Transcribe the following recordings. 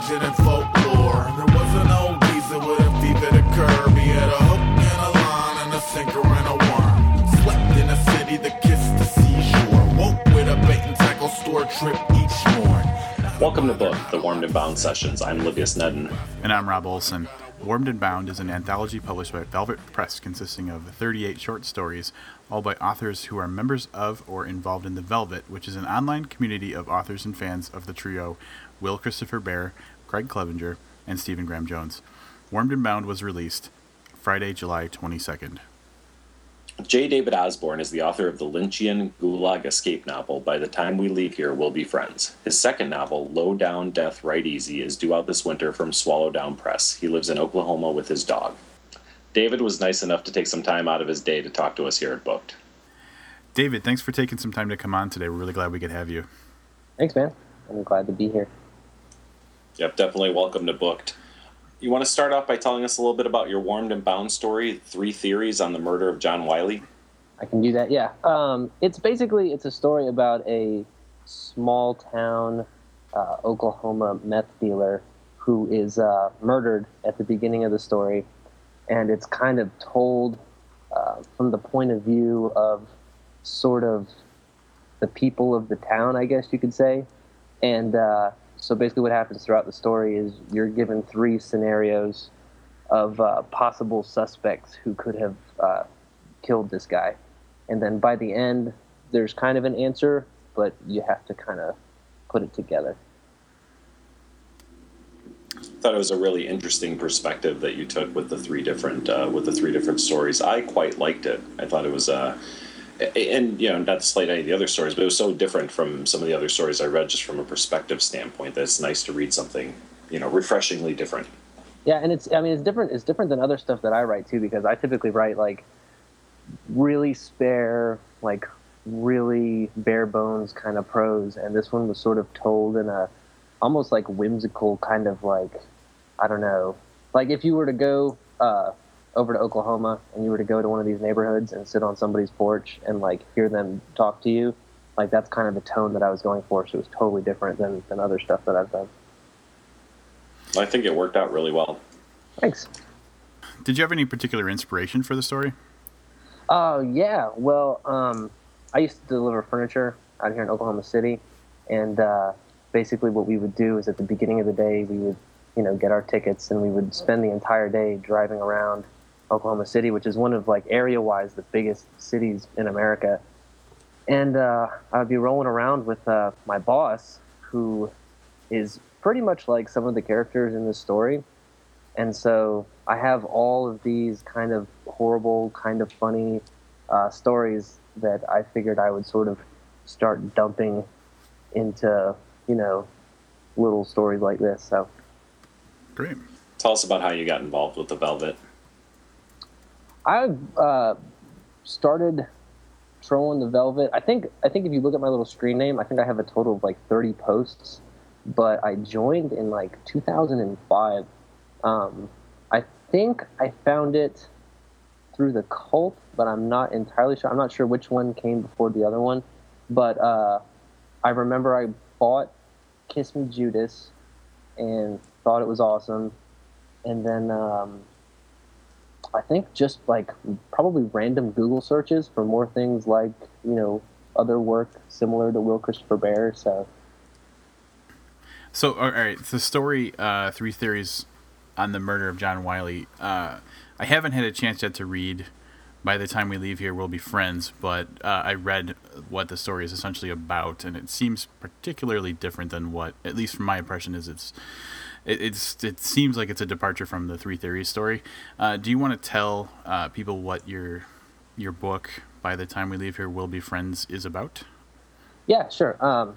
legend and folklore. There was an old geezer with a thief at a curb. He had a hook and a line and a sinker and a worm. Slept in a city that kissed the seashore. Woke with a bait and tackle store trip each morn. Welcome to Book, the Warmed and Bound Sessions. I'm Livius Nedden. And I'm Rob Olson. Warmed and Bound is an anthology published by Velvet Press consisting of 38 short stories, all by authors who are members of or involved in The Velvet, which is an online community of authors and fans of the trio Will Christopher Baer, Craig Clevenger, and Stephen Graham Jones. Warmed and Bound was released Friday, July 22nd. J. David Osborne is the author of the Lynchian Gulag escape novel, By the Time We Leave Here, We'll Be Friends. His second novel, Low Down Death Right Easy, is due out this winter from Swallowdown Press. He lives in Oklahoma with his dog. David was nice enough to take some time out of his day to talk to us here at Booked. David, thanks for taking some time to come on today. We're really glad we could have you. Thanks, man. I'm glad to be here. Yep, definitely welcome to Booked. You want to start off by telling us a little bit about your Warmed and Bound story, Three Theories on the Murder of John Wiley? I can do that, yeah. Um, it's basically, it's a story about a small town uh, Oklahoma meth dealer who is uh, murdered at the beginning of the story. And it's kind of told uh, from the point of view of sort of the people of the town, I guess you could say. And uh, so basically, what happens throughout the story is you're given three scenarios of uh, possible suspects who could have uh, killed this guy, and then by the end, there's kind of an answer, but you have to kind of put it together. I thought it was a really interesting perspective that you took with the three different uh, with the three different stories. I quite liked it. I thought it was uh, and you know not to slight any of the other stories but it was so different from some of the other stories i read just from a perspective standpoint that it's nice to read something you know refreshingly different. Yeah and it's i mean it's different it's different than other stuff that i write too because i typically write like really spare like really bare bones kind of prose and this one was sort of told in a almost like whimsical kind of like i don't know. Like if you were to go uh, over to Oklahoma and you were to go to one of these neighborhoods and sit on somebody's porch and like hear them talk to you, like that's kind of the tone that I was going for. So it was totally different than, than other stuff that I've done. I think it worked out really well. Thanks. Did you have any particular inspiration for the story? Oh, uh, yeah. Well, um, I used to deliver furniture out here in Oklahoma City. And uh, basically, what we would do is at the beginning of the day, we would, you know, get our tickets and we would spend the entire day driving around Oklahoma City, which is one of like area-wise the biggest cities in America. And uh, I'd be rolling around with uh, my boss, who is pretty much like some of the characters in this story. And so I have all of these kind of horrible, kind of funny uh, stories that I figured I would sort of start dumping into, you know, little stories like this. So great. Tell us about how you got involved with the Velvet. I uh, started trolling the Velvet. I think I think if you look at my little screen name, I think I have a total of like 30 posts. But I joined in like 2005. Um, I think I found it through the cult, but I'm not entirely sure. I'm not sure which one came before the other one. But uh, I remember I bought Kiss Me Judas and thought it was awesome. And then um, I think just like probably random Google searches for more things like you know other work similar to Will Christopher Baer. So, so all right, the story, uh, three theories on the murder of John Wiley. Uh, I haven't had a chance yet to read. By the time we leave here, we'll be friends. But uh, I read what the story is essentially about, and it seems particularly different than what, at least from my impression, is it's it, it's it seems like it's a departure from the three theories story. Uh, do you want to tell uh, people what your your book by the time we leave here will be friends is about? Yeah, sure. Um,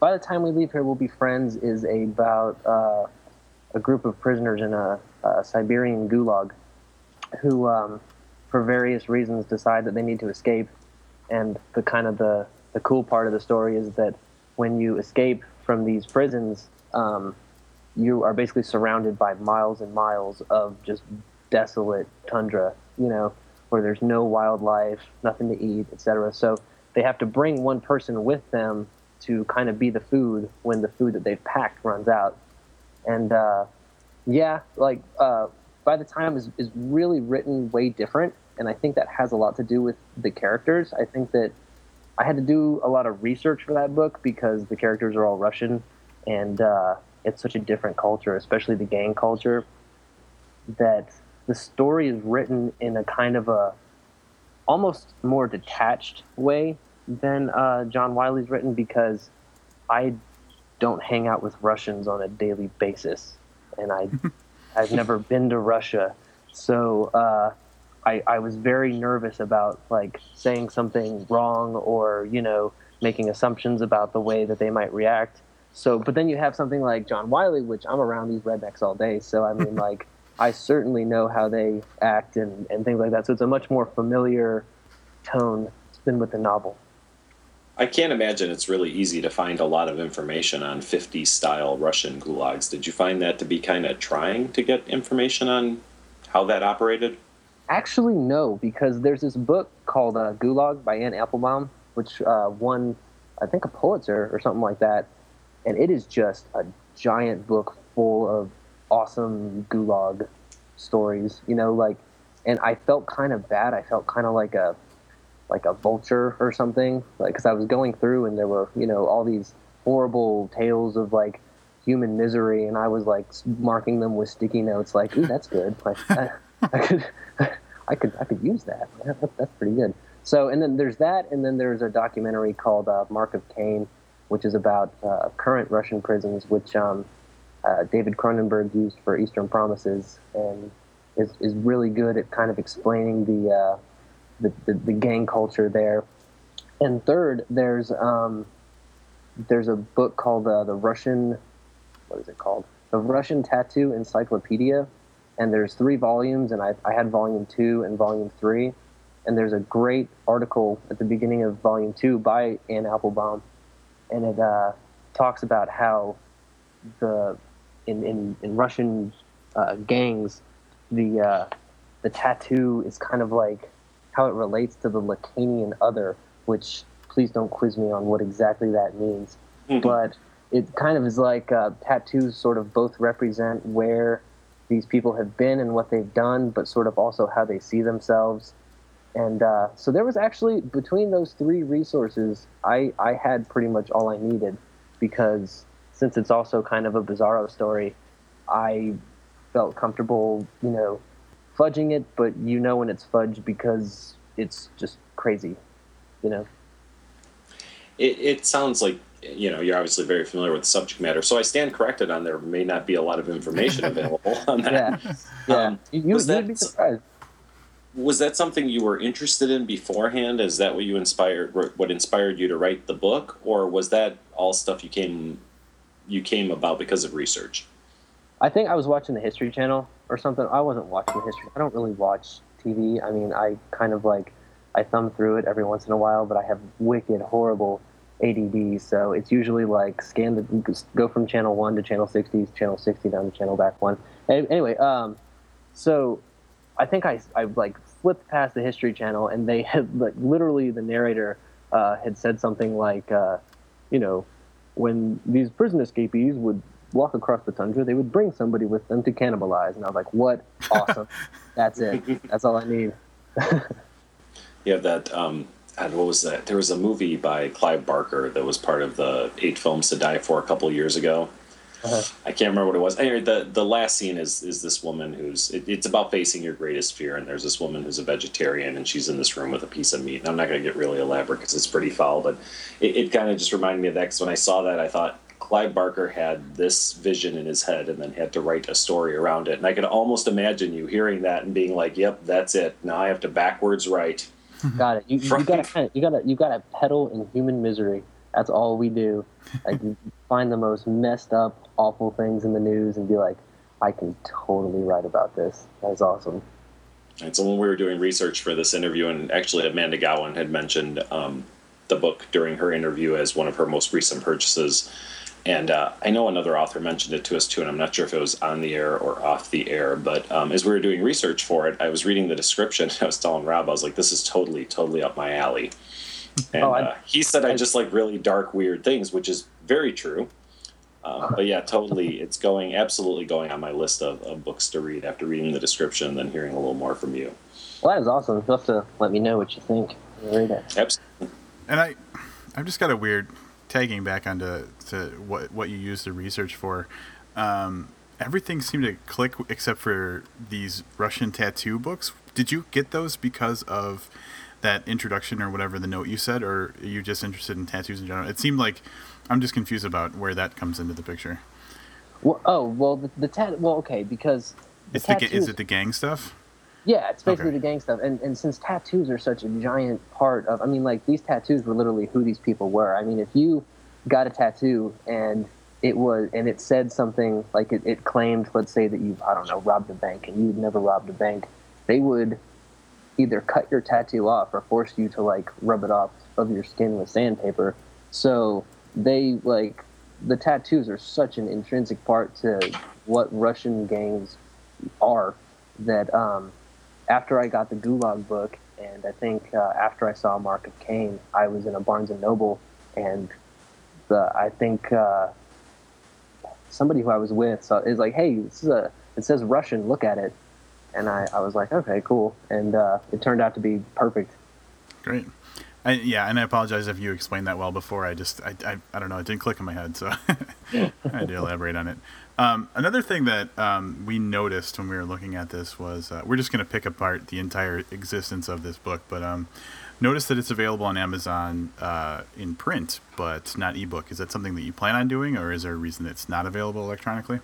by the time we leave here, we'll be friends is about uh, a group of prisoners in a, a Siberian gulag who, um, for various reasons, decide that they need to escape. And the kind of the the cool part of the story is that when you escape from these prisons, um, you are basically surrounded by miles and miles of just desolate tundra, you know, where there's no wildlife, nothing to eat, etc. So they have to bring one person with them to kind of be the food when the food that they've packed runs out. and uh, yeah, like uh, by the time is is really written way different, and I think that has a lot to do with the characters. I think that I had to do a lot of research for that book because the characters are all Russian, and uh, it's such a different culture, especially the gang culture, that the story is written in a kind of a almost more detached way than uh, John Wiley's written because I don't hang out with Russians on a daily basis, and I I've never been to Russia, so uh, I I was very nervous about like saying something wrong or you know making assumptions about the way that they might react. So, but then you have something like John Wiley, which I'm around these rednecks all day, so I mean like. I certainly know how they act and, and things like that. So it's a much more familiar tone than with the novel. I can't imagine it's really easy to find a lot of information on 50 style Russian gulags. Did you find that to be kind of trying to get information on how that operated? Actually, no, because there's this book called uh, Gulag by Anne Applebaum, which uh, won, I think, a Pulitzer or something like that. And it is just a giant book full of awesome gulag stories, you know, like, and I felt kind of bad. I felt kind of like a, like a vulture or something, like, cause I was going through and there were, you know, all these horrible tales of like human misery. And I was like marking them with sticky notes, like, ooh, that's good. Like, I, I could, I could, I could use that. that. That's pretty good. So, and then there's that. And then there's a documentary called uh, Mark of Cain, which is about uh, current Russian prisons, which, um, uh, David Cronenberg used for Eastern Promises, and is, is really good at kind of explaining the, uh, the, the, the gang culture there. And third, there's um, there's a book called uh, the Russian what is it called? The Russian Tattoo Encyclopedia, and there's three volumes, and I, I had volume two and volume three, and there's a great article at the beginning of volume two by Anne Applebaum, and it uh, talks about how the in in, in Russian uh, gangs, the uh, the tattoo is kind of like how it relates to the Lacanian other, which please don't quiz me on what exactly that means, Mhm. but it kind of is like uh, tattoos sort of both represent where these people have been and what they've done, but sort of also how they see themselves. And uh, so there was actually between those three resources, I, I had pretty much all I needed because since it's also kind of a bizarro story, I felt comfortable, you know, fudging it, but you know when it's fudged because it's just crazy, you know. It, it sounds like you know you're obviously very familiar with the subject matter, so I stand corrected on there may not be a lot of information available on that. Yeah, yeah. Um, you, you'd be surprised. Was that something you were interested in beforehand? Is that what you inspired? What inspired you to write the book, or was that all stuff you came you came about because of research? I think I was watching the History Channel or something. I wasn't watching the History. I don't really watch TV. I mean, I kind of like I thumb through it every once in a while, but I have wicked, horrible ADD. So it's usually like scan the go from channel one to channel sixty, channel sixty down to channel back one. Anyway, um, so I think I I like flipped past the History Channel, and they had like literally the narrator uh, had said something like, uh, you know, when these prison escapees would walk across the tundra, they would bring somebody with them to cannibalize. And I was like, what? Awesome. That's it. That's all I need. You have that. Um, God, what was that? There was a movie by Clive Barker that was part of the Eight Films to Die For a couple years ago. Uh-huh. I can't remember what it was. Anyway, the the last scene is is this woman who's it, it's about facing your greatest fear, and there's this woman who's a vegetarian, and she's in this room with a piece of meat. And I'm not going to get really elaborate because it's pretty foul, but it, it kind of just reminded me of that. Because when I saw that, I thought Clive Barker had this vision in his head, and then had to write a story around it. And I could almost imagine you hearing that and being like, "Yep, that's it. Now I have to backwards write." Got it. You, you gotta kind of, you gotta you gotta pedal in human misery. That's all we do. Like find the most messed up, awful things in the news and be like, I can totally write about this. That's awesome. And so when we were doing research for this interview, and actually Amanda Gowin had mentioned um, the book during her interview as one of her most recent purchases. And uh, I know another author mentioned it to us too, and I'm not sure if it was on the air or off the air. But um, as we were doing research for it, I was reading the description. I was telling Rob, I was like, "This is totally, totally up my alley." And Oh, I- uh, he said I I- just like really dark, weird things, which is very true. Um, but yeah, totally, it's going absolutely going on my list of, of books to read after reading the description and then hearing a little more from you. Well, that is awesome. You'll have to let me know what you think. when Read it. Absolutely. And I, I've just got a weird tagging back onto to what what you use the research for. Um, everything seemed to click except for these Russian tattoo books. Did you get those because of that introduction or whatever the note you said, or are you just interested in tattoos in general? It seemed like I'm just confused about where that comes into the picture. Well, oh, well, the, the tat. Well, okay, because the It's the is it the gang stuff? Yeah, it's basically Okay. the gang stuff, and and since tattoos are such a giant part of, I mean, like these tattoos were literally who these people were. I mean, if you got a tattoo and it was and it said something like it, it claimed, let's say that you, I don't know, robbed a bank and you'd never robbed a bank, they would either cut your tattoo off or force you to like rub it off of your skin with sandpaper. So they like the tattoos are such an intrinsic part to what Russian gangs are that um, after I got the Gulag book, and I think uh, after I saw Mark of Cain, I was in a Barnes and Noble, and the I think uh, somebody who I was with so is like, "Hey, this is a it says Russian. Look at it," and I, I was like, "Okay, cool," and uh, it turned out to be perfect. Great. I, yeah, and I apologize if you explained that well before. I just, I, I, I don't know, it didn't click in my head, so I had to elaborate on it. Um, another thing that um, we noticed when we were looking at this was uh, we're just going to pick apart the entire existence of this book, but um, notice that it's available on Amazon uh, in print, but not ebook. Is that something that you plan on doing, or is there a reason it's not available electronically?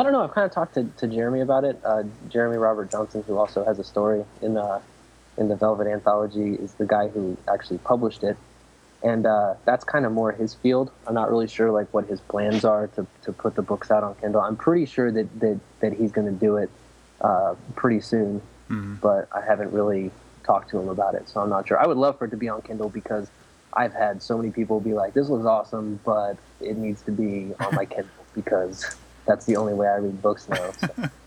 I don't know. I've kind of talked to, to Jeremy about it. Uh, Jeremy Robert Johnson, who also has a story in uh, in the Velvet Anthology, is the guy who actually published it, and uh, that's kind of more his field. I'm not really sure like what his plans are to, to put the books out on Kindle. I'm pretty sure that that, that he's going to do it uh, pretty soon, Mhm. but I haven't really talked to him about it, so I'm not sure. I would love for it to be on Kindle because I've had so many people be like, "This looks awesome, but it needs to be on my Kindle because that's the only way I read books now." So.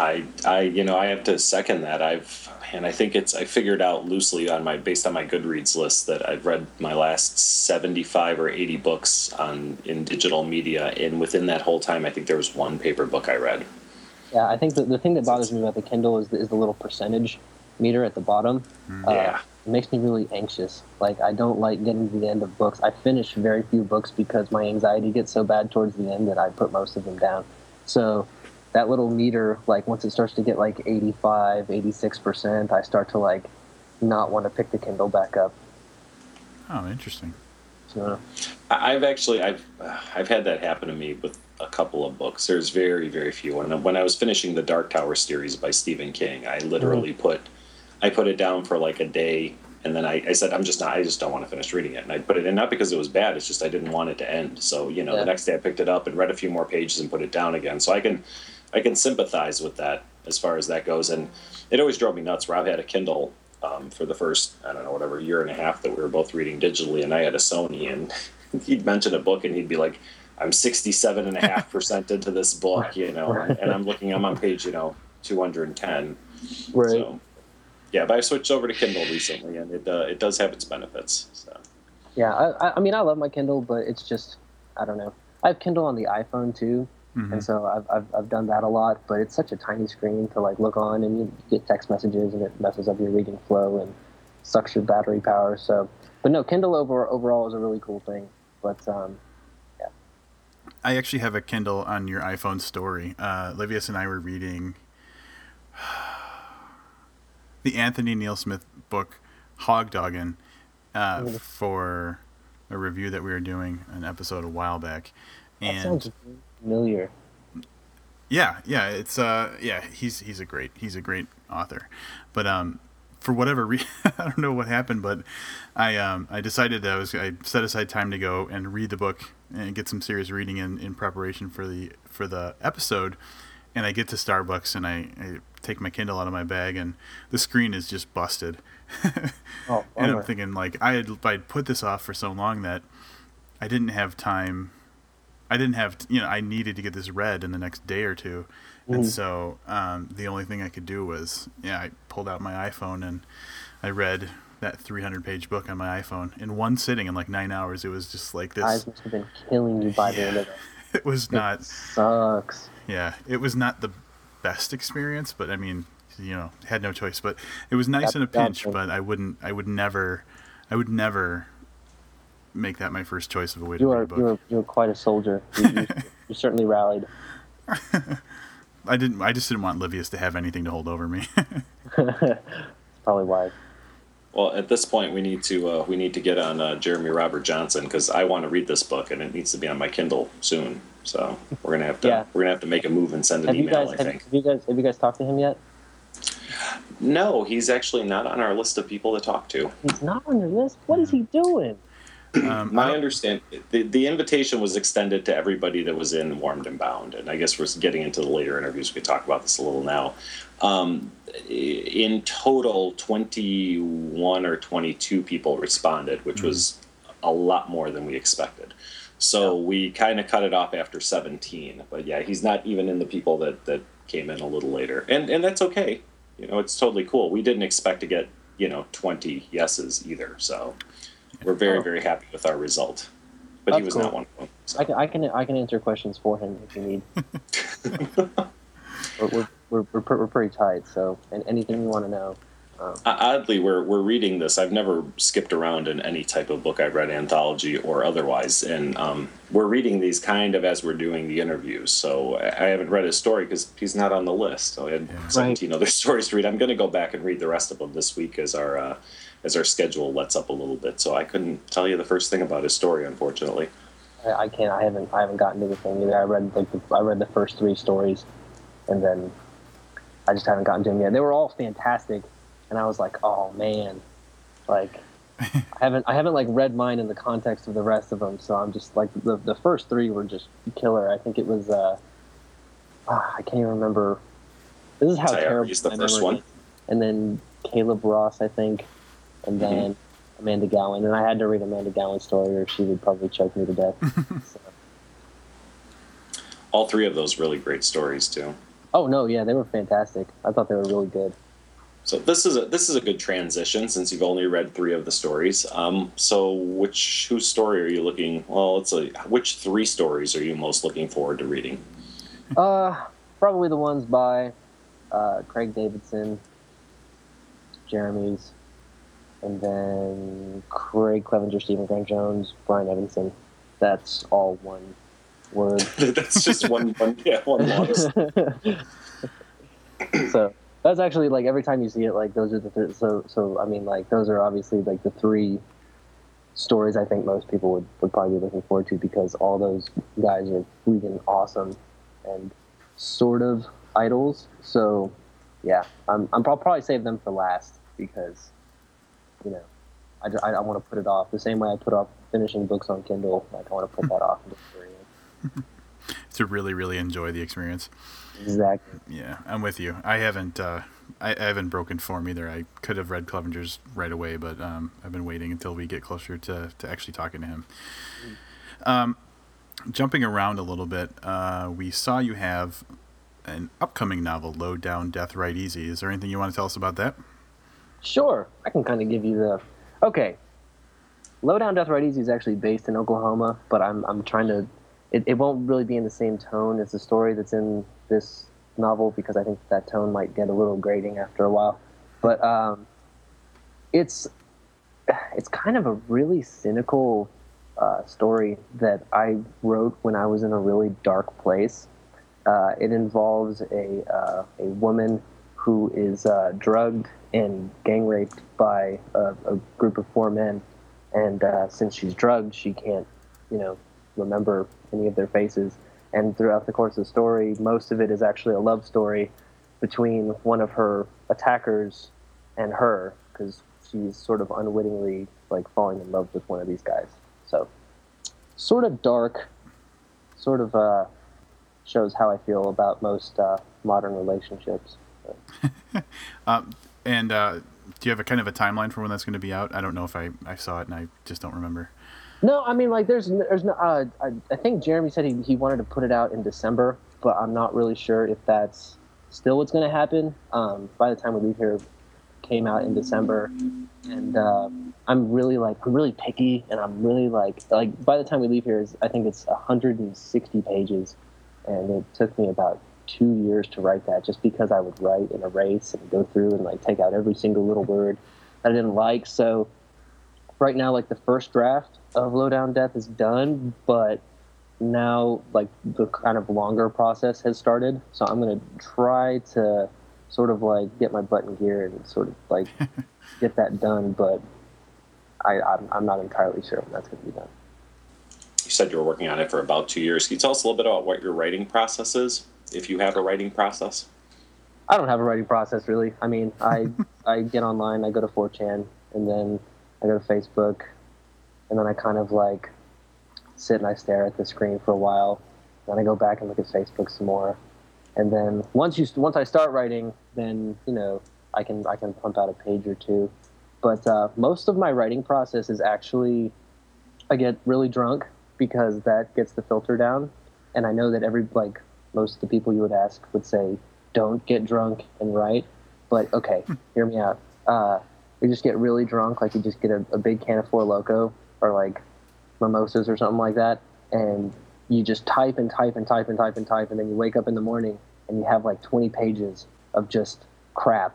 I, I, you know, I have to second that. I've, and I think it's, I figured out loosely on my, based on my Goodreads list that I've read my last 75 or 80 books on, in digital media. And within that whole time, I think there was one paper book I read. Yeah, I think the, the thing that bothers me about the Kindle is the, is the little percentage meter at the bottom. Uh, Yeah. It makes me really anxious. Like, I don't like getting to the end of books. I finish very few books because my anxiety gets so bad towards the end that I put most of them down. So, that little meter, like, once it starts to get like 85, 86%, I start to, like, not want to pick the Kindle back up. Oh, interesting. So, I- I've actually I've uh, I've had that happen to me with a couple of books. There's very very few. When when I was finishing the Dark Tower series by Stephen King, I literally mm-hmm. put I put it down for like a day, and then I, I said I'm just not I just don't want to finish reading it, and I put it in not because it was bad. It's just I didn't want it to end. So you know Yeah. the next day I picked it up and read a few more pages and put it down again. So I can I can sympathize with that as far as that goes, and it always drove me nuts. Rob had a Kindle um, for the first I don't know whatever year and a half that we were both reading digitally, and I had a Sony, and he'd mention a book and he'd be like, "I'm 67 and a half percent into this book," you know, and I'm looking, I'm on page you know 210. right. So yeah, but I switched over to Kindle recently, and it uh, it does have its benefits. So Yeah, I, I- I mean, I love my Kindle, but it's just, I don't know. I have Kindle on the iPhone too, Mhm. and so I've, I've, I've done that a lot. But it's such a tiny screen to like look on, and you get text messages, and it messes up your reading flow and sucks your battery power. So, but no, Kindle over overall is a really cool thing. But um, I actually have a Kindle on your iPhone story. Uh, Livius and I were reading the Anthony Neil Smith book Hogdoggin uh, Mhm. for a review that we were doing an episode a while back. that sounds familiar. yeah, yeah, it's uh, yeah, he's he's a great he's a great author, but um, for whatever reason, I don't know what happened, but I um, I decided that I was I set aside time to go and read the book and get some serious reading in, in preparation for the for the episode, and I get to Starbucks and I, I take my Kindle out of my bag and the screen is just busted, Oh, and I'm thinking like I had I'd put this off for so long that I didn't have time. I didn't have you know I needed to get this read in the next day or two, and Mhm. so um, the only thing I could do was yeah I pulled out my iPhone and I read that 300 page book on my iPhone in one sitting in like nine hours. It was just like this. Eyes must have been killing you by the end of it. It was not. Sucks. Yeah, it was not the best experience, but I mean, you know, had no choice. But it was nice Yep, in a pinch. But I wouldn't. I would never. I would never make that my first choice of a way to You read are a book. you are you are quite a soldier. You, you, you certainly rallied. I didn't. I just didn't want Livius to have anything to hold over me. It's probably wise. Well, at this point, we need to uh, we need to get on uh, Jeremy Robert Johnson because I want to read this book and it needs to be on my Kindle soon. So we're gonna have to Yeah. we're gonna have to make a move and send an Have email. guys I have, think. have you guys have you guys talked to him yet? No, he's actually not on our list of people to talk to. He's not on your list. What is he doing? um, My I understand the, the invitation was extended to everybody that was in Warmed and Bound, and I guess we're getting into the later interviews. We could talk about this a little now. Um, in total, twenty-one or twenty-two people responded, which was a lot more than we expected. So we kind of cut it off after seventeen. But yeah, he's not even in the people that that came in a little later, and and that's okay. You know, it's totally cool. We didn't expect to get you know twenty yeses either, so we're very Oh. very happy with our result. But he was cool. not one of them. so. I can I can I can answer questions for him if you need. we're, we're, we're, we're, we're pretty tight, so and anything you want to know. Um, Uh, Oddly, we're we're reading this. I've never skipped around in any type of book I've read, anthology or otherwise, and um, we're reading these kind of as we're doing the interviews. So I I haven't read his story because he's not on the list. So I had Yeah. 17 other stories to read. I'm going to go back and read the rest of them this week as our uh, as our schedule lets up a little bit. So I couldn't tell you the first thing about his story, unfortunately. I, I can't. I haven't. I haven't gotten to the thing either. I read like the, I read the first three stories, and then I just haven't gotten to them yet. They were all fantastic, and I was like, oh man, like I haven't I haven't like read mine in the context of the rest of them. So I'm just like the the first three were just killer. I think it was uh, ah, I can't even remember. This is how Tyrese, terrible the first one? is. And then Caleb Ross, I think, and then Amanda Gowin. And I had to read Amanda Gowin's story, or she would probably choke me to death. so. All three of those really great stories too. Oh no, yeah, they were fantastic. I thought they were really good. So this is a this is a good transition since you've only read three of the stories. Um, so which whose story are you looking? Well, it's a which three stories are you most looking forward to reading? Uh, probably the ones by uh, Craig Davidson, Jeremy's, and then Craig Clevenger, Stephen Graham Jones, Brian Evenson. That's all one word. That's just one one yeah one long. so that's actually like every time you see it, like those are the th- so so. I mean, like those are obviously like the three stories I think most people would, would probably be looking forward to because all those guys are freaking awesome and sort of idols. So yeah, I'm, I'm I'll probably save them for last because you know I, ju- I, want to put it off the same way I put off finishing books on Kindle. Like I want to put that off. very end. to really really enjoy the experience. Exactly. Yeah, I'm with you. I haven't uh, I, I haven't broken form either. I could have read Clevenger's right away, but um, I've been waiting until we get closer to, to actually talking to him. Um, jumping around a little bit, uh, we saw you have an upcoming novel, Low Down Death Right Easy. Is there anything you want to tell us about that? Sure, I can kind of give you the. Okay, Low Down Death Right Easy is actually based in Oklahoma, but I'm I'm trying to. It, it won't really be in the same tone as the story that's in this novel because I think that tone might get a little grating after a while. But um, it's it's kind of a really cynical uh, story that I wrote when I was in a really dark place. Uh, it involves a uh, a woman who is uh, drugged and gang raped by a, a group of four men, and uh, since she's drugged, she can't, you know, remember any of their faces. And throughout the course of the story, most of it is actually a love story between one of her attackers and her, because she's sort of unwittingly like falling in love with one of these guys. So, sort of dark, sort of uh, shows how I feel about most uh, modern relationships. Um, and uh, do you have a kind of a timeline for when that's going to be out? I don't know if I, I saw it and I just don't remember. No, I mean like there's there's no. Uh, I, I think Jeremy said he, he wanted to put it out in December, but I'm not really sure if that's still what's going to happen. Um, by the time we leave here, came out in December, and uh, I'm really like I'm really picky, and I'm really like like by the time we leave here, I think it's 160 pages, and it took me about two years to write that, just because I would write and erase and go through and like take out every single little word that I didn't like. So right now, like the first draft of Lowdown Death is done, but now like the kind of longer process has started. So I'm gonna try to sort of like get my butt in gear and sort of like get that done, but I, I'm, I'm not entirely sure when that's going to be done. You said you were working on it for about two years. Can you tell us a little bit about what your writing process is, if you have a writing process? I don't have a writing process really. I mean, I I get online, I go to 4chan, and then I go to Facebook, and then I kind of like sit and I stare at the screen for a while. Then I go back and look at Facebook some more, and then once you once I start writing, then you know I can I can pump out a page or two. But uh, most of my writing process is actually I get really drunk because that gets the filter down, and I know that every like most of the people you would ask would say don't get drunk and write. But okay, hear me out. Uh, you just get really drunk, like you just get a, a big can of Four Loco or like mimosas or something like that, and you just type and type and type and type and type, and then you wake up in the morning and you have like 20 pages of just crap.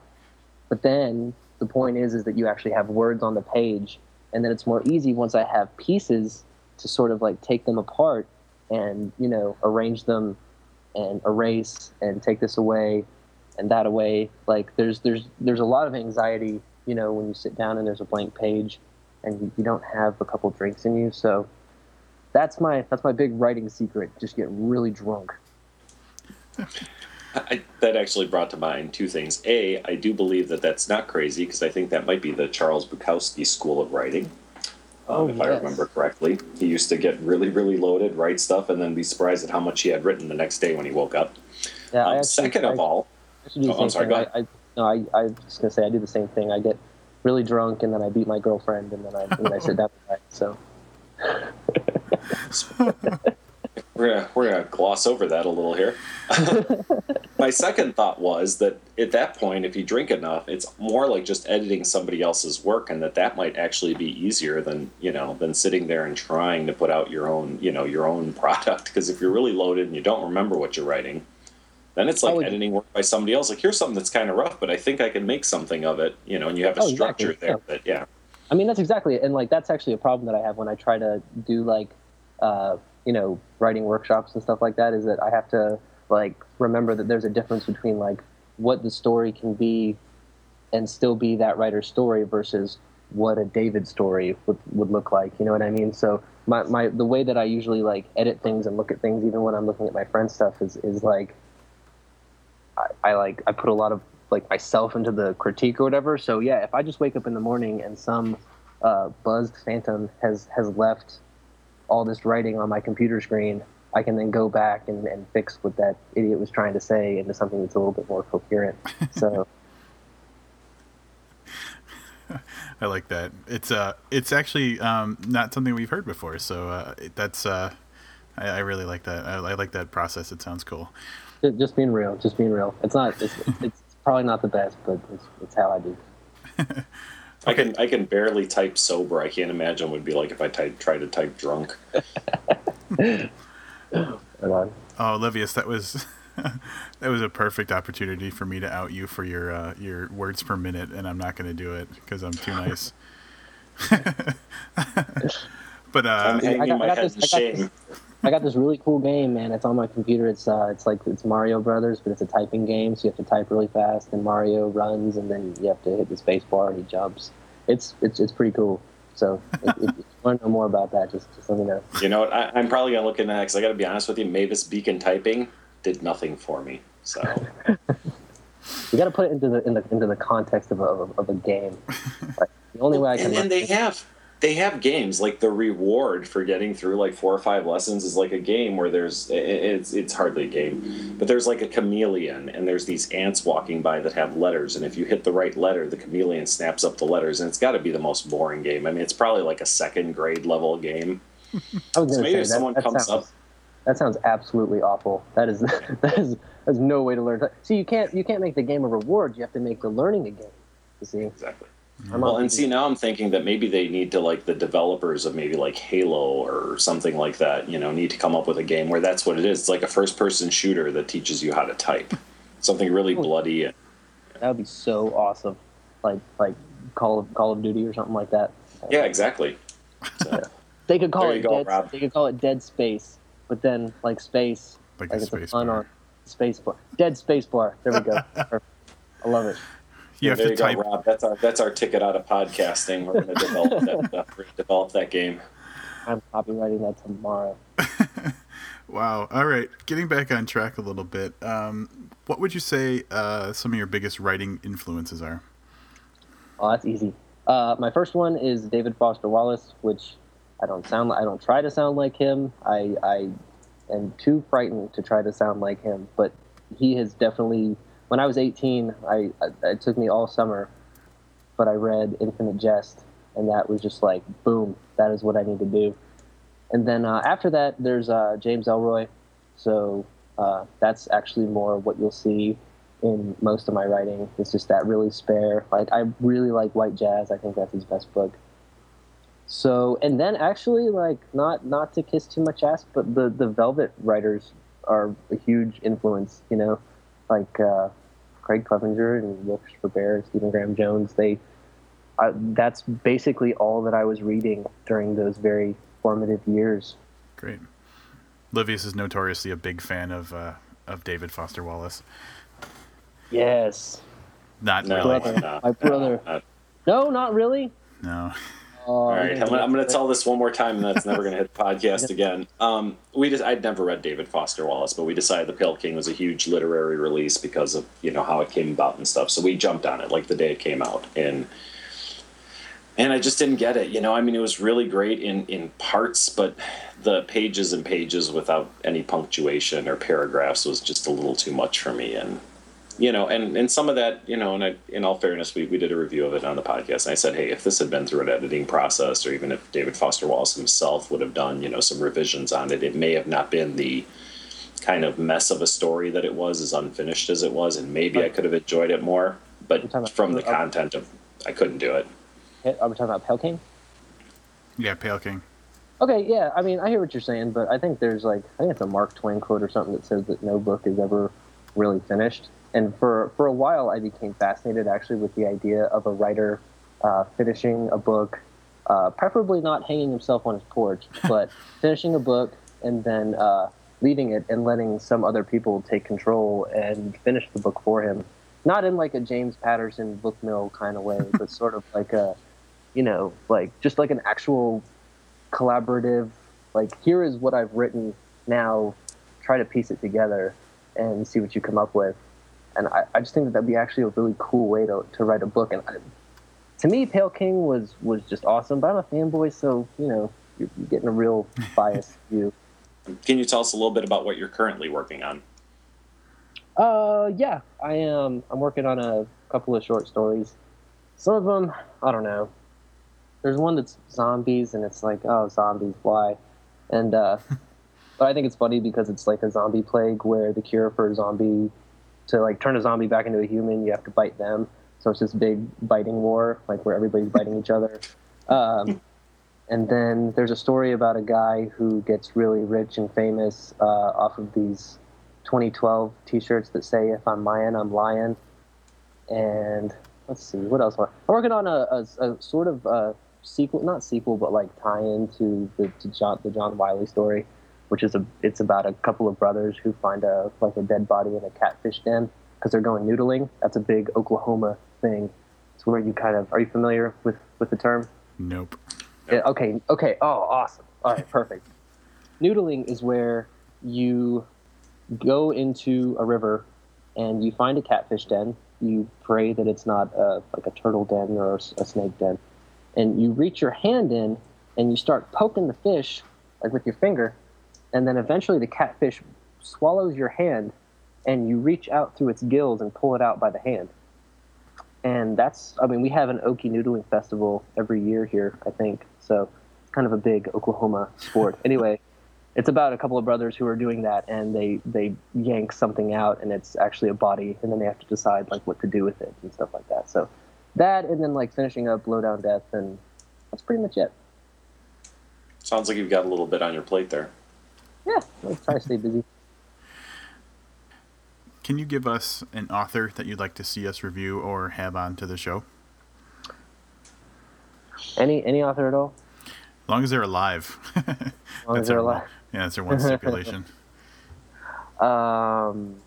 But then the point is, is that you actually have words on the page, and then it's more easy once I have pieces to sort of like take them apart and you know arrange them and erase and take this away and that away. Like there's there's there's a lot of anxiety, you know, when you sit down and there's a blank page and you, you don't have a couple drinks in you. So that's my that's my big writing secret. Just get really drunk. I, that actually brought to mind two things. A, I do believe that that's not crazy because I think that might be the Charles Bukowski school of writing. Um, Oh, if I remember correctly, he used to get really, really loaded, write stuff, and then be surprised at how much he had written the next day when he woke up. Yeah, Um, I actually, second of all, I do the Oh, I'm sorry, thing. go I, ahead. I, no, I, I was just gonna say I do the same thing. I get really drunk and then I beat my girlfriend and then I, and then I sit down. So we're gonna, we're gonna gloss over that a little here. My second thought was that at that point, if you drink enough, it's more like just editing somebody else's work, and that that might actually be easier than you know than sitting there and trying to put out your own you know your own product. Because if you're really loaded and you don't remember what you're writing, then it's like Oh, editing work by somebody else. Like here's something that's kind of rough, but I think I can make something of it. You know, and you have a Oh, exactly, structure there. yeah. But yeah, I mean that's exactly it. And like that's actually a problem that I have when I try to do like uh, you know writing workshops and stuff like that. Is that I have to like remember that there's a difference between like what the story can be and still be that writer's story versus what a David story would, would look like. You know what I mean? So my, my the way that I usually like edit things and look at things, even when I'm looking at my friend's stuff, is is like I, I like I put a lot of like myself into the critique or whatever. So yeah, if I just wake up in the morning and some uh, buzzed phantom has has left all this writing on my computer screen, I can then go back and, and fix what that idiot was trying to say into something that's a little bit more coherent. So I like that. It's uh, it's actually um, not something we've heard before, so uh, that's uh, I, I really like that. I, I like that process. It sounds cool. Ju- just being real, just being real. It's not. It's, it's probably not the best, but it's, it's how I do. I can I can barely type sober. I can't imagine what it'd be like if I type, tried to type drunk. Oh, Livius, that was that was a perfect opportunity for me to out you for your uh, your words per minute, and I'm not going to do it because I'm too nice. but uh, I'm hanging I got- my I got head this- in I got shame. this- I got this really cool game, man. It's on my computer. It's uh, it's like it's Mario Brothers, but it's a typing game. So you have to type really fast, and Mario runs, and then you have to hit the space bar, and he jumps. It's it's it's pretty cool. So if, if you want to know more about that, just just let me know. You know what? I, I'm probably gonna look into that because I got to be honest with you. Mavis Beacon typing did nothing for me. So You got to put it into the in the into the context of a of a, of a game. Like, the only way I can. and, and they have they have games like the reward for getting through like four or five lessons is like a game where there's it's it's hardly a game but there's like a chameleon and there's these ants walking by that have letters and if you hit the right letter the chameleon snaps up the letters and it's got to be the most boring game i mean it's probably like a second grade level game I was gonna say if that, someone that comes sounds, up That sounds absolutely awful. That is that is there's no way to learn. See, you can't you can't make the game a reward. You have to make the learning a game. to see. Exactly. I'm Well, and see, now I'm thinking that maybe they need to like the developers of maybe like Halo or something like that. You know, need to come up with a game where that's what it is. It's like a first-person shooter that teaches you how to type. Something really Oh. bloody. And, that would be so awesome, like like Call of Call of Duty or something like that. yeah, exactly. So, They could call it go, dead. Rob. They could call it Dead Space, but then like space, Like like a it's a space pun bar. on space bar. Dead Space Bar. There we go. I love it. You have there to you type. go, Rob. That's our that's our ticket out of podcasting. We're going to develop that. Uh, develop that game. I'm copywriting that tomorrow. Wow. All right. Getting back on track a little bit. Um, what would you say uh, some of your biggest writing influences are? Oh, that's easy. Uh, my first one is David Foster Wallace, which I don't sound. I don't try to sound like him. I I am too frightened to try to sound like him. But he has definitely. When I was 18, I, I it took me all summer, but I read Infinite Jest, and that was just like boom. That is what I need to do. And then uh, after that, there's uh, James Ellroy. So uh, that's actually more what you'll see in most of my writing. It's just that really spare. Like I really like White Jazz. I think that's his best book. So and then actually like not not to kiss too much ass, but the the Velvet writers are a huge influence. You know, like uh, Craig Clevenger and Will Christopher Baer, and Stephen Graham Jones. They I, that's basically all that I was reading during those very formative years. Great. Livius is notoriously a big fan of uh, of David Foster Wallace. Yes. Not No, really. Brother. My brother. no, no. No, not really. No. All right, I'm gonna, I'm gonna tell this one more time, and that's never gonna hit the podcast again. Um, we just I'd never read David Foster Wallace, but we decided The Pale King was a huge literary release because of you know how it came about and stuff. So we jumped on it like the day it came out, and and I just didn't get it. You know, I mean, it was really great in in parts, but the pages and pages without any punctuation or paragraphs was just a little too much for me, and you know, and, and some of that, you know, and I, in all fairness, we, we did a review of it on the podcast. And I said, hey, if this had been through an editing process, or even if David Foster Wallace himself would have done, you know, some revisions on it, it may have not been the kind of mess of a story that it was, as unfinished as it was, and maybe I could have enjoyed it more. But from the content of, I couldn't do it. Are we talking about Pale King? Yeah, Pale King. Okay, yeah. I mean, I hear what you're saying, but I think there's like I think it's a Mark Twain quote or something that says that no book is ever really finished. And for for a while, I became fascinated actually with the idea of a writer uh, finishing a book, uh, preferably not hanging himself on his porch, but finishing a book and then uh, leaving it and letting some other people take control and finish the book for him. Not in like a James Patterson book mill kind of way, but sort of like a, you know, like just like an actual collaborative like here is what i've written now try to piece it together and see what you come up with and i, I just think that that'd be actually a really cool way to, to write a book and I, to me pale king was was just awesome but i'm a fanboy so you know you're, you're getting a real biased view Can you tell us a little bit about what you're currently working on? Uh, yeah, I am. I'm working on a couple of short stories. Some of them, I don't know. There's one that's zombies, and it's like, oh, zombies, why? And uh, but I think it's funny because it's like a zombie plague where the cure for a zombie to like turn a zombie back into a human, you have to bite them. So it's this big biting war, like where everybody's biting each other. Um, and then there's a story about a guy who gets really rich and famous uh, off of these 2012 T-shirts that say "If I'm Mayan, I'm lying." And let's see, what else? I'm working on a, a, a sort of a sequel, not sequel, but like tie-in to the to John the John Wiley story, which is a it's about a couple of brothers who find a like a dead body in a catfish den because they're going noodling. That's a big Oklahoma thing. It's where you kind of are you familiar with with the term? Nope. Yeah, okay, okay. Oh, awesome. All right, perfect. Noodling is where you go into a river and you find a catfish den. You pray that it's not a, like a turtle den or a snake den. And you reach your hand in and you start poking the fish, like with your finger. And then eventually the catfish swallows your hand and you reach out through its gills and pull it out by the hand and that's i mean we have an okie noodling festival every year here i think so it's kind of a big oklahoma sport anyway it's about a couple of brothers who are doing that and they they yank something out and it's actually a body and then they have to decide like what to do with it and stuff like that so that, and then like finishing up lowdown Death, and that's pretty much it. Sounds like you've got a little bit on your plate there. Yeah, I'll try to stay busy. Can you give us an author that you'd like to see us review or have on to the show? Any any author at all? As long as they're alive. As long as they're our alive. one- yeah, that's our one stipulation. Um,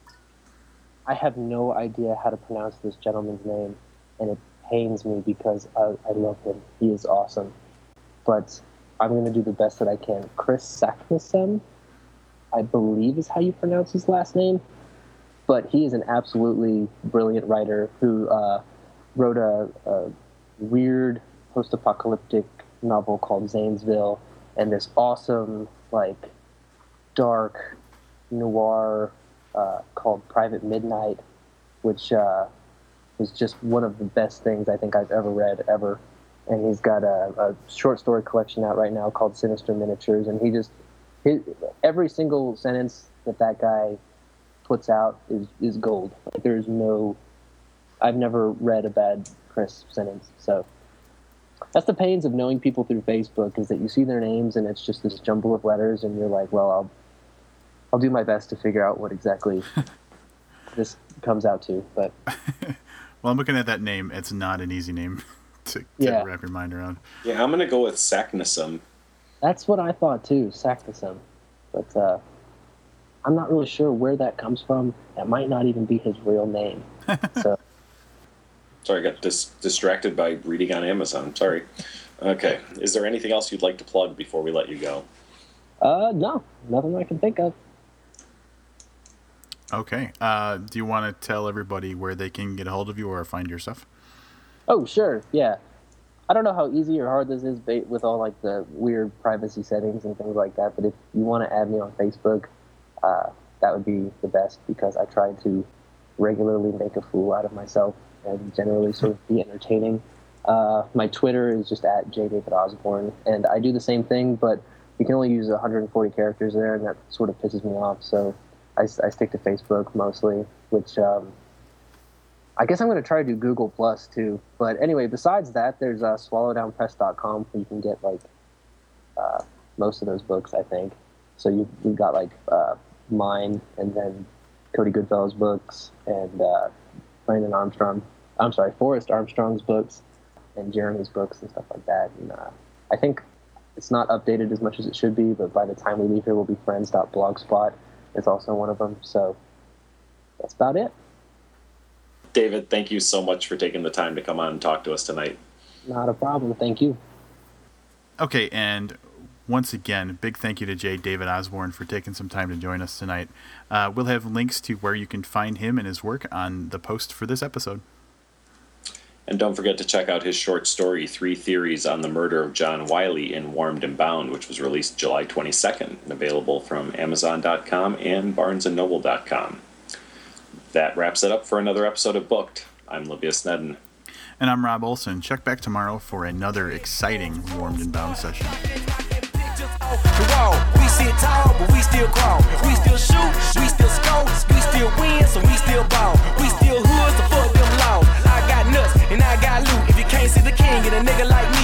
I have no idea how to pronounce this gentleman's name, and it pains me because I, I love him. He is awesome. But I'm going to do the best that I can. Chris Saknussemm, I believe is how you pronounce his last name. But he is an absolutely brilliant writer who uh, wrote a, a weird post apocalyptic novel called Zanesville and this awesome, like, dark noir uh, called Private Midnight, which uh, was just one of the best things I think I've ever read ever. And he's got a, a short story collection out right now called Sinister Miniatures, and he just his, every single sentence that that guy puts out is is gold. Like, there's no, I've never read a bad Chris sentence. So that's the pains of knowing people through Facebook is that you see their names and it's just this jumble of letters, and you're like, well, I'll I'll do my best to figure out what exactly this comes out to. But Well, I'm looking at that name. It's not an easy name to, to Yeah. wrap your mind around. Yeah, I'm going to go with Saknussemm. That's what I thought too, Saknussemm. But uh, I'm not really sure where that comes from. That might not even be his real name. so Sorry, I got dis- distracted by reading on Amazon. Sorry. Okay. Is there anything else you'd like to plug before we let you go? uh, no, nothing I can think of. Okay. Uh, do you want to tell everybody where they can get a hold of you or find your stuff? Oh, sure, yeah. I don't know how easy or hard this is with all like the weird privacy settings and things like that. But if you want to add me on Facebook, uh, that would be the best because I try to regularly make a fool out of myself and generally sort of be entertaining. Uh, my Twitter is just at J David Osborne, and I do the same thing, but you can only use 140 characters there, and that sort of pisses me off. So I stick to Facebook mostly, which um, I guess I'm going to try to do Google Plus too. But anyway, besides that, there's uh, swallowdownpress.com where you can get like uh, most of those books, I think. So you, you've got like uh, mine and then Cody Goodfellow's books and uh, Brandon Armstrong. I'm sorry, Forrest Armstrong's books and Jeremy's books and stuff like that. And uh, I think it's not updated as much as it should be, but by the time we leave here, we'll be friends.blogspot. It's also one of them. So that's about it. David, thank you so much for taking the time to come on and talk to us tonight. Not a problem. Thank you. Okay, and once again, big thank you to J. David Osborne for taking some time to join us tonight. Uh, we'll have links to where you can find him and his work on the post for this episode. And don't forget to check out his short story, Three Theories on the Murder of John Wiley in Warmed and Bound, which was released July 22nd and available from Amazon.com and BarnesandNoble.com. That wraps it up for another episode of Booked. I'm Livius Nedin. And I'm Robb Olson. Check back tomorrow for another exciting Warmed and Bound session. We sit tall, but we still grow. We still shoot, we still score, we still win, so we still ball. We still hoods, so fuck them laws. I got nuts and I got loot. If you can't see the king and a nigga like me,